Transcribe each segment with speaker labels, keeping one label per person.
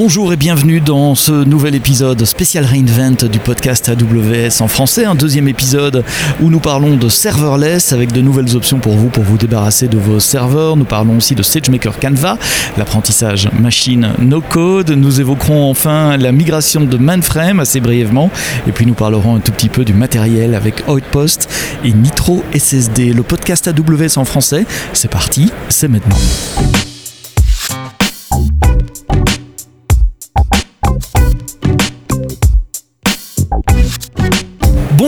Speaker 1: Bonjour et bienvenue dans ce nouvel épisode spécial Reinvent du podcast AWS en français, un deuxième épisode où nous parlons de serverless avec de nouvelles options pour vous pour vous débarrasser de vos serveurs. Nous parlons aussi de SageMaker Canva, l'apprentissage machine no code. Nous évoquerons enfin la migration de Mainframe assez brièvement et puis nous parlerons un tout petit peu du matériel avec Outpost et Nitro SSD. Le podcast AWS en français, c'est parti, c'est maintenant.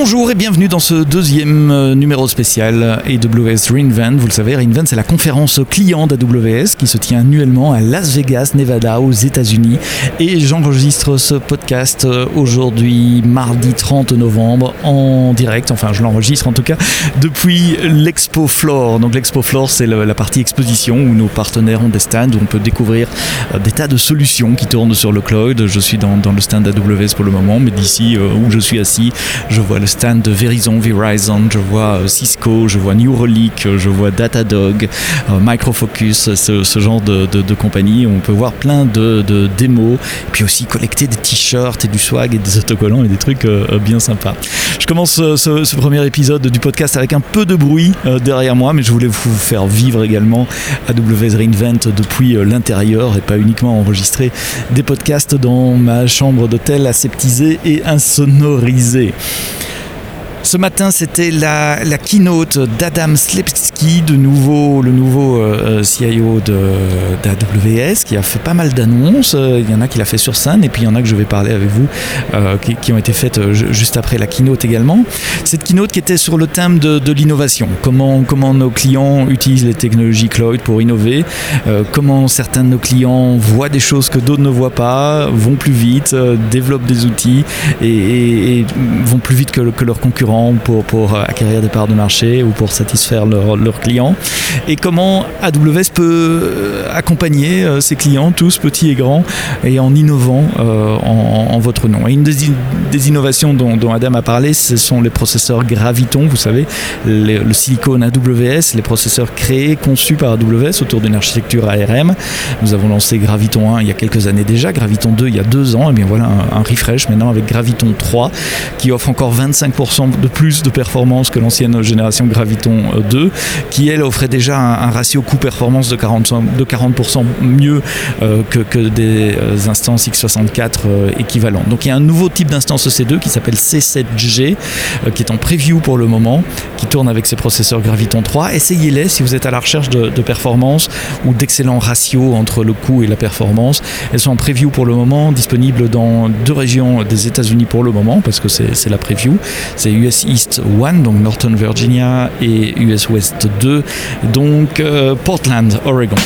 Speaker 1: Bonjour et bienvenue dans ce deuxième euh, numéro spécial AWS Reinvent. Vous le savez, Reinvent c'est la conférence client d'AWS qui se tient annuellement à Las Vegas, Nevada, aux États-Unis. Et j'enregistre ce podcast euh, aujourd'hui, mardi 30 novembre, en direct. Enfin, je l'enregistre en tout cas depuis l'Expo Floor. Donc l'Expo Floor, c'est la partie exposition où nos partenaires ont des stands où on peut découvrir euh, des tas de solutions qui tournent sur le cloud. Je suis dans, le stand AWS pour le moment, mais d'ici où je suis assis, je vois le stand de Verizon, Verizon, je vois euh, Cisco, je vois New Relic, je vois Datadog, euh, Microfocus, ce, genre de, de, compagnie. On peut voir plein de, démos, et puis aussi collecter des t-shirts et du swag et des autocollants et des trucs euh, bien sympas. Je commence ce, premier épisode du podcast avec un peu de bruit derrière moi, mais je voulais vous faire vivre également AWS Reinvent depuis l'intérieur et pas uniquement enregistrer des podcasts dans ma chambre d'hôtel aseptisée et insonorisée. Ce matin, c'était la, keynote d'Adam Slepski, le nouveau euh, euh, CIO d'AWS, qui a fait pas mal d'annonces. Il y en a qui l'a fait sur scène, et puis il y en a que je vais parler avec vous, euh, qui, ont été faites juste après la keynote également. Cette keynote qui était sur le thème de, l'innovation. Comment, nos clients utilisent les technologies cloud pour innover, comment certains de nos clients voient des choses que d'autres ne voient pas, vont plus vite, développent des outils et, vont plus vite que leurs concurrents pour, euh, acquérir des parts de marché ou pour satisfaire leurs clients et comment AWS peut euh, accompagner euh, ses clients, tous petits et grands, et en innovant en, votre nom. Et une des, innovations dont, Adam a parlé, ce sont les processeurs Graviton, vous savez, le silicone AWS, les processeurs créés, conçus par AWS autour d'une architecture ARM. Nous avons lancé Graviton 1 il y a quelques années déjà, Graviton 2 il y a deux ans, et bien voilà un, un refresh maintenant avec Graviton 3 qui offre encore 25% de plus de performance que l'ancienne génération Graviton 2, euh, qui elle offrait déjà un, ratio coût-performance de 40%, de 40 mieux euh, que, des euh, instances x64 équivalentes. Donc il y a un nouveau type d'instance EC2 qui s'appelle C7G, qui est en preview pour le moment, qui tourne avec ses processeurs Graviton 3. Essayez-les si vous êtes à la recherche de, performance ou d'excellents ratios entre le coût et la performance. Elles sont en preview pour le moment, disponibles dans deux régions des États-Unis pour le moment, parce que c'est la preview. East 1, donc Northern Virginia, et US West 2, donc euh, Portland, Oregon.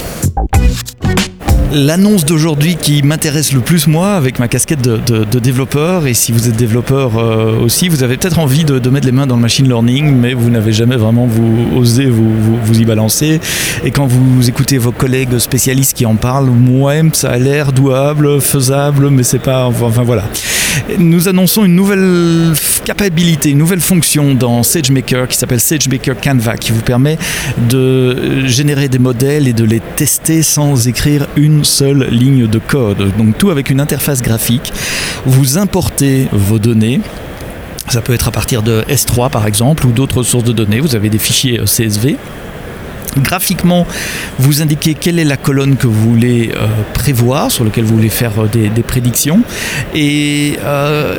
Speaker 1: L'annonce d'aujourd'hui qui m'intéresse le plus moi avec ma casquette de, développeur et si vous êtes développeur euh, aussi vous avez peut-être envie de, mettre les mains dans le machine learning mais vous n'avez jamais vraiment vous osé vous, vous, y balancer. Et quand vous écoutez vos collègues spécialistes qui en parlent moi ça a l'air douable faisable mais c'est pas enfin voilà nous annonçons une nouvelle capacité, une nouvelle fonction dans SageMaker qui s'appelle SageMaker Canva qui vous permet de générer des modèles et de les tester sans écrire une seule ligne de code. Donc tout avec une interface graphique. Vous importez vos données. Ça peut être à partir de S3 par exemple ou d'autres sources de données. Vous avez des fichiers CSV graphiquement vous indiquez quelle est la colonne que vous voulez euh, prévoir, sur laquelle vous voulez faire euh, des, prédictions. Et euh,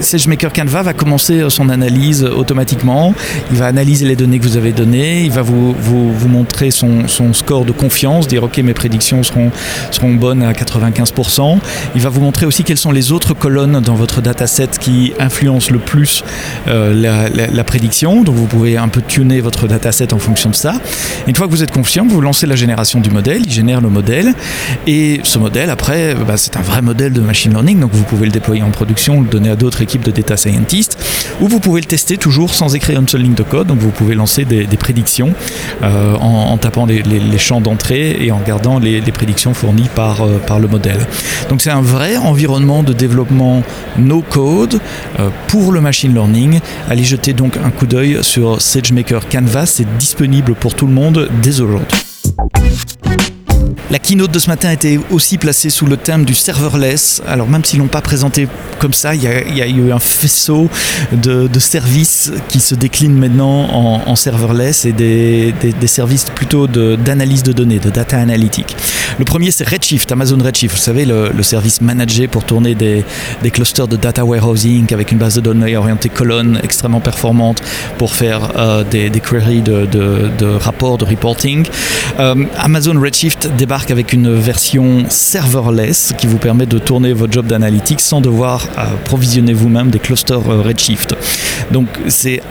Speaker 1: SageMaker Canva va commencer son analyse automatiquement. Il va analyser les données que vous avez données, il va vous, vous, montrer son, son, score de confiance, dire ok mes prédictions seront, seront bonnes à 95%. Il va vous montrer aussi quelles sont les autres colonnes dans votre dataset qui influencent le plus la, prédiction. Donc vous pouvez un peu tuner votre dataset en fonction de ça. Fois que vous êtes confiant, vous lancez la génération du modèle, il génère le modèle, et ce modèle, après, bah, c'est un vrai modèle de machine learning, donc vous pouvez le déployer en production, le donner à d'autres équipes de data scientists, ou vous pouvez le tester toujours sans écrire une seule ligne de code, donc vous pouvez lancer des, prédictions euh, en, tapant les, champs d'entrée et en regardant les, prédictions fournies par, euh, par le modèle. Donc c'est un vrai environnement de développement no code euh, pour le machine learning. Allez jeter donc un coup d'œil sur SageMaker Canvas, c'est disponible pour tout le monde dès. La keynote de ce matin était aussi placée sous le thème du serverless. Alors même s'ils l'ont pas présenté comme ça, il y, a, eu un faisceau de, services qui se déclinent maintenant en, serverless et des, services plutôt d'analyse de, données, de data analytics. Le premier c'est Redshift, Amazon Redshift, vous savez le, service managé pour tourner des, clusters de data warehousing avec une base de données orientée colonne extrêmement performante pour faire euh, des, queries de, rapports, de reporting. Euh, Amazon Redshift débarque avec une version serverless qui vous permet de tourner votre job d'analytique sans devoir euh, provisionner vous-même des clusters euh, Redshift. Donc c'est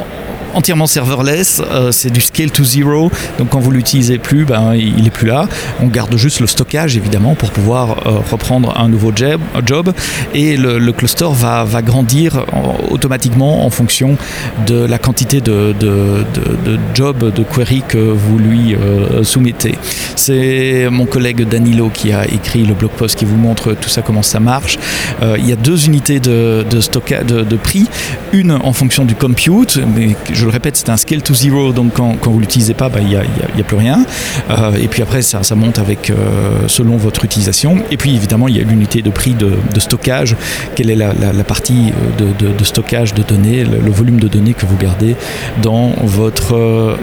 Speaker 1: entièrement serverless, euh, c'est du scale to zero, donc quand vous l'utilisez plus, ben, il est plus là. On garde juste le stockage évidemment pour pouvoir euh, reprendre un nouveau job, job et le, cluster va, va grandir automatiquement en fonction de la quantité de, de, de, jobs, de queries que vous lui euh, soumettez. C'est mon collègue Danilo qui a écrit le blog post qui vous montre tout ça, comment ça marche. il y a deux unités de, stockage, de, prix, une en fonction du compute, mais je le répète, c'est un scale to zero, donc quand, vous ne l'utilisez pas, bah, il n'y a, plus rien. Euh, et puis après, ça, monte avec euh, selon votre utilisation. Et puis évidemment, il y a l'unité de prix de, stockage. Quelle est la, partie euh, de, stockage de données, le, volume de données que vous gardez dans votre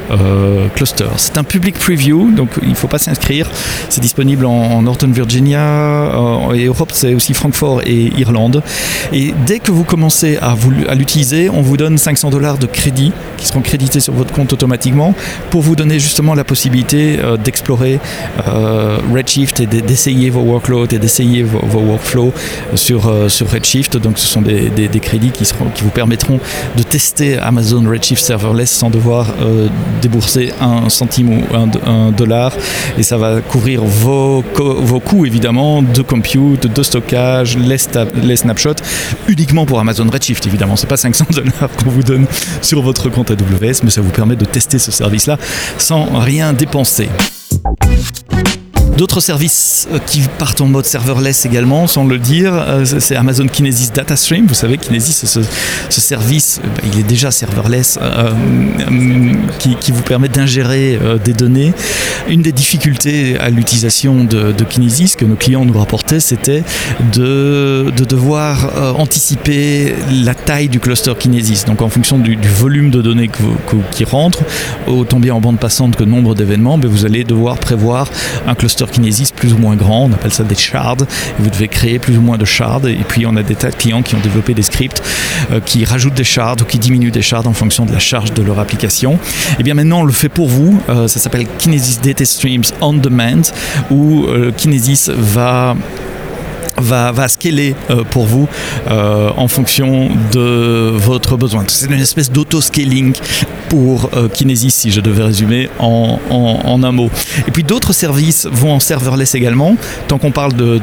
Speaker 1: cluster? C'est un public preview, donc il ne faut pas s'inscrire. C'est disponible en, Northern Virginia et Europe, c'est aussi Francfort et Irlande. Et dès que vous commencez à, à l'utiliser, on vous donne 500 dollars de crédit qui seront crédités sur votre compte automatiquement pour vous donner justement la possibilité euh, d'explorer euh, Redshift et d'essayer vos workloads et d'essayer vos, workflows sur, euh, sur Redshift. Donc ce sont des, crédits qui, qui vous permettront de tester Amazon Redshift Serverless sans devoir débourser un centime ou un, dollar. Et ça va couvrir vos, vos coûts évidemment de compute, de stockage, les, les snapshots uniquement pour Amazon Redshift évidemment. C'est pas 500 dollars qu'on vous donne sur votre compte AWS, mais ça vous permet de tester ce service-là sans rien dépenser. D'autres services euh, qui partent en mode serverless également, sans le dire, euh, c'est Amazon Kinesis Data Stream. Vous savez, Kinesis, ce, ce service, euh, bah, il est déjà serverless, qui, vous permet d'ingérer des données. Une des difficultés à l'utilisation de, Kinesis que nos clients nous rapportaient, c'était de, devoir anticiper la taille du cluster Kinesis. Donc en fonction du, volume de données qui rentre, autant bien en bande passante que nombre d'événements, vous allez devoir prévoir un cluster Kinesis plus ou moins grand, on appelle ça des shards, vous devez créer plus ou moins de shards, et puis on a des tas de clients qui ont développé des scripts euh, qui rajoutent des shards ou qui diminuent des shards en fonction de la charge de leur application. Et bien maintenant on le fait pour vous, euh, ça s'appelle Kinesis Data Streams on Demand, où euh, Kinesis va va, scaler euh, pour vous euh, en fonction de votre besoin. C'est une espèce d'auto-scaling pour euh, Kinesis, si je devais résumer en, un mot. Et puis d'autres services vont en serverless également. Tant qu'on parle de,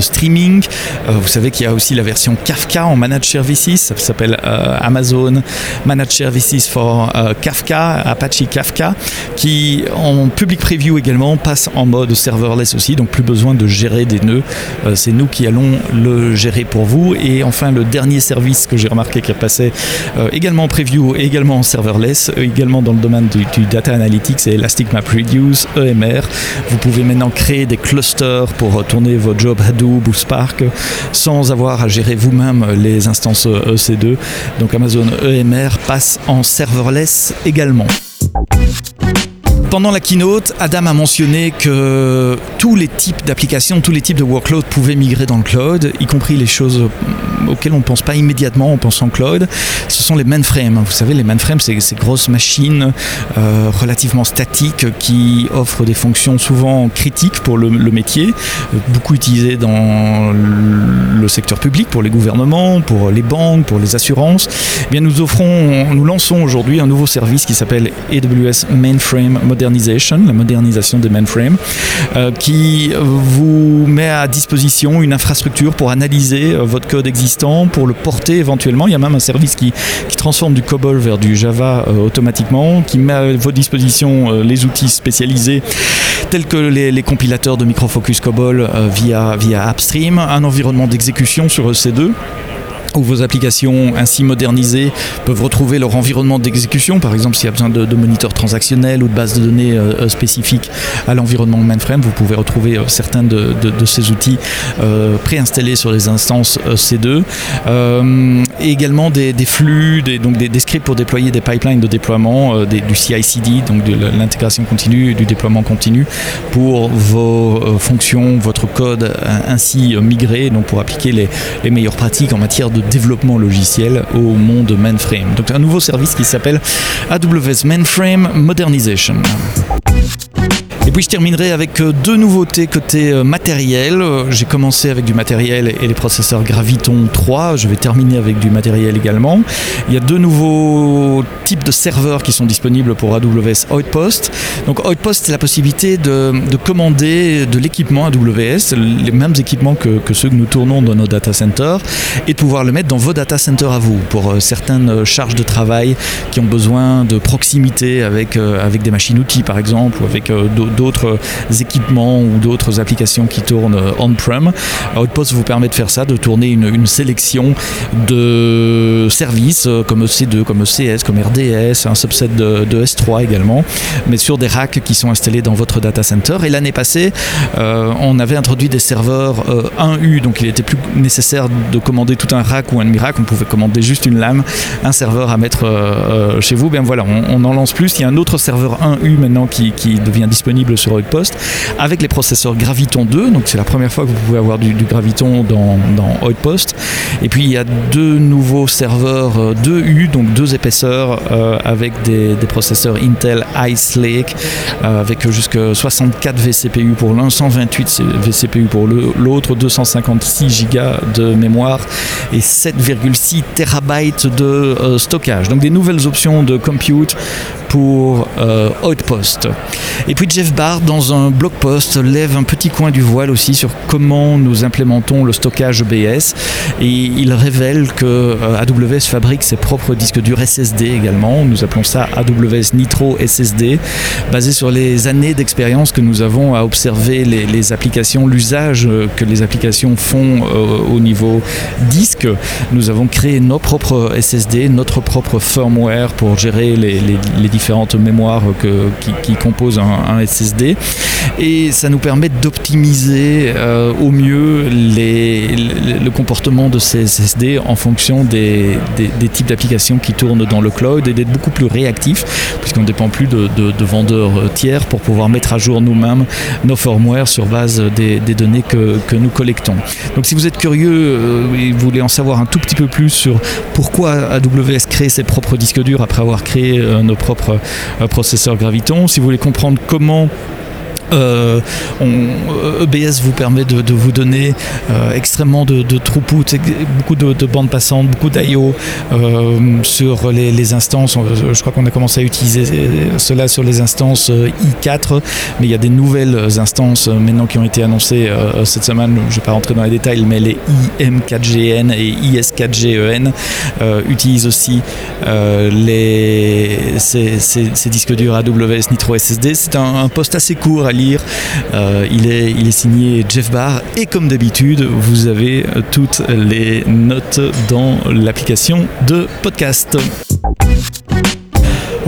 Speaker 1: streaming, vous savez qu'il y a aussi la version Kafka en Managed Services, ça s'appelle Amazon Managed Services for Kafka, Apache Kafka, qui en public preview également passe en mode serverless aussi, donc plus besoin de gérer des nœuds nous qui allons le gérer pour vous. Et enfin, le dernier service que j'ai remarqué qui passé euh, également en preview et également en serverless, euh, également dans le domaine du, data analytics, c'est Elastic Map Reduce, EMR. Vous pouvez maintenant créer des clusters pour tourner vos jobs Hadoop ou Spark sans avoir à gérer vous-même les instances EC2. E Donc Amazon EMR passe en serverless également. Pendant la keynote, Adam a mentionné que tous les types d'applications, tous les types de workloads pouvaient migrer dans le cloud, y compris les choses auxquelles on ne pense pas immédiatement en pensant cloud. Ce sont les mainframes. Vous savez, les mainframes, c'est ces grosses machines euh, relativement statiques qui offrent des fonctions souvent critiques pour le, métier, beaucoup utilisées dans le secteur public, pour les gouvernements, pour les banques, pour les assurances. Eh bien, nous offrons, nous lançons aujourd'hui un nouveau service qui s'appelle AWS Mainframe la modernisation des mainframes, euh, qui vous met à disposition une infrastructure pour analyser euh, votre code existant, pour le porter éventuellement. Il y a même un service qui, transforme du COBOL vers du Java euh, automatiquement, qui met à votre disposition les outils spécialisés tels que les, compilateurs de Microfocus COBOL via, via AppStream, un environnement d'exécution sur EC2 où vos applications ainsi modernisées peuvent retrouver leur environnement d'exécution, par exemple s'il y a besoin de, moniteurs transactionnels ou de bases de données euh, euh, spécifiques à l'environnement mainframe, vous pouvez retrouver euh, certains de, ces outils préinstallés sur les instances C2. et également des, flux, des, donc des, scripts pour déployer des pipelines de déploiement, du CI/CD, donc de l'intégration continue du déploiement continu pour vos fonctions, votre code ainsi migré, donc pour appliquer les meilleures pratiques en matière de développement logiciel au monde mainframe. Donc un nouveau service qui s'appelle AWS Mainframe Modernization. Et puis je terminerai avec euh, deux nouveautés côté euh, matériel. Euh, j'ai commencé avec du matériel et les processeurs Graviton 3. Je vais terminer avec du matériel également. Il y a deux nouveaux types de serveurs qui sont disponibles pour AWS Outpost. Donc Outpost, c'est la possibilité de, commander de l'équipement AWS, les mêmes équipements que, ceux que nous tournons dans nos data centers, et de pouvoir le mettre dans vos data centers à vous pour certaines charges de travail qui ont besoin de proximité avec, avec des machines-outils par exemple, ou avec d'autres d'autres équipements ou d'autres applications qui tournent on-prem. Outpost vous permet de faire ça, de tourner une, sélection de services euh, comme EC2, comme ECS, comme RDS, un subset de, S3 également, mais sur des racks qui sont installés dans votre data center. Et l'année passée, euh, on avait introduit des serveurs 1U, euh, donc il était plus nécessaire de commander tout un rack ou un demi-rack, on pouvait commander juste une lame, un serveur à mettre chez vous. Bien voilà, on, en lance plus. Il y a un autre serveur 1U maintenant qui devient disponible sur Outpost avec les processeurs Graviton 2. Donc c'est la première fois que vous pouvez avoir du, Graviton dans, dans. Et puis il y a deux nouveaux serveurs 2U, euh, donc deux épaisseurs euh, avec des, processeurs Intel Ice Lake euh, avec jusqu'à 64 vCPU pour l'un, 128 vCPU pour l'autre, 256 Go de mémoire et 7,6 TB de stockage. Donc des nouvelles options de compute pour Outpost. Et puis Jeff dans un blog post, lève un petit coin du voile aussi sur comment nous implémentons le stockage EBS. Et il révèle que euh, AWS fabrique ses propres disques durs SSD également. Nous appelons ça AWS Nitro SSD, basé sur les années d'expérience que nous avons à observer les, applications, l'usage que les applications font euh, au niveau disque. Nous avons créé nos propres SSD, notre propre firmware pour gérer les, différentes mémoires qui, composent un SSD et ça nous permet d'optimiser euh, au mieux le comportement de ces SSD en fonction des, types d'applications qui tournent dans le cloud et d'être beaucoup plus réactif puisqu'on ne dépend plus de, vendeurs tiers pour pouvoir mettre à jour nous-mêmes nos firmware sur base des, données que, nous collectons. Donc si vous êtes curieux euh, et vous voulez en savoir un tout petit peu plus sur pourquoi AWS crée ses propres disques durs après avoir créé euh, nos propres processeurs Graviton, si vous voulez comprendre comment euh, EBS e vous permet de, vous donner euh, extrêmement de, de throughput, beaucoup de, bandes passantes, beaucoup d'IO euh, sur les, instances. Je crois qu'on a commencé à utiliser cela sur les instances i4, mais il y a des nouvelles instances maintenant qui ont été annoncées cette semaine. Je ne vais pas rentrer dans les détails, mais les IM4GN et IS4GEN utilisent aussi les, ces, disques durs AWS Nitro SSD. C'est un, un poste assez court à euh, il, est, il est signé Jeff Barr et comme d'habitude, vous avez toutes les notes dans l'application de podcast.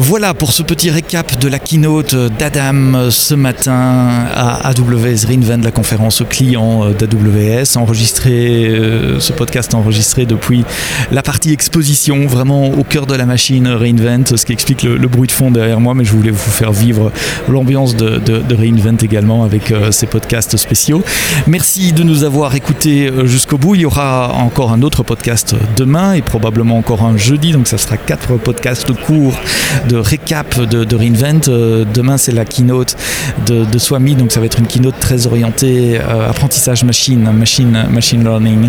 Speaker 1: Voilà pour ce petit récap de la keynote d'Adam ce matin à AWS Reinvent, la conférence client d'AWS. Enregistré, euh, ce podcast enregistré depuis la partie exposition, vraiment au cœur de la machine Reinvent, ce qui explique le, bruit de fond derrière moi, mais je voulais vous faire vivre l'ambiance de, Reinvent également avec euh, ces podcasts spéciaux. Merci de nous avoir écoutés euh, jusqu'au bout. Il y aura encore un autre podcast demain et probablement encore un jeudi, donc ça sera quatre podcasts courts récap de, Reinvent. Euh, demain, c'est la keynote de, de, Swami, donc ça va être une keynote très orientée euh, apprentissage machine, machine, machine learning.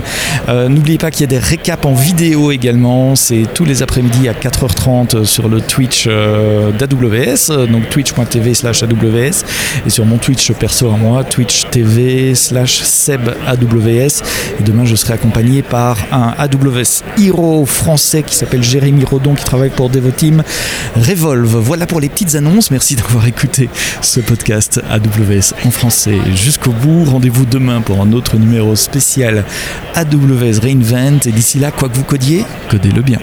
Speaker 1: Euh, n'oubliez pas qu'il y a des récaps en vidéo également. C'est tous les après-midi à 4h30 sur le Twitch d'AWS, donc twitch.tv slash AWS, et sur mon Twitch perso à moi, Twitch TV slash Seb AWS. Demain, je serai accompagné par un AWS Hero français qui s'appelle Jérémy Rodon qui travaille pour Devoteam Revolve. Voilà pour les petites annonces. Merci d'avoir écouté ce podcast AWS en français jusqu'au bout. Rendez-vous demain pour un autre numéro spécial AWS Reinvent. Et d'ici là, quoi que vous codiez, codez-le bien.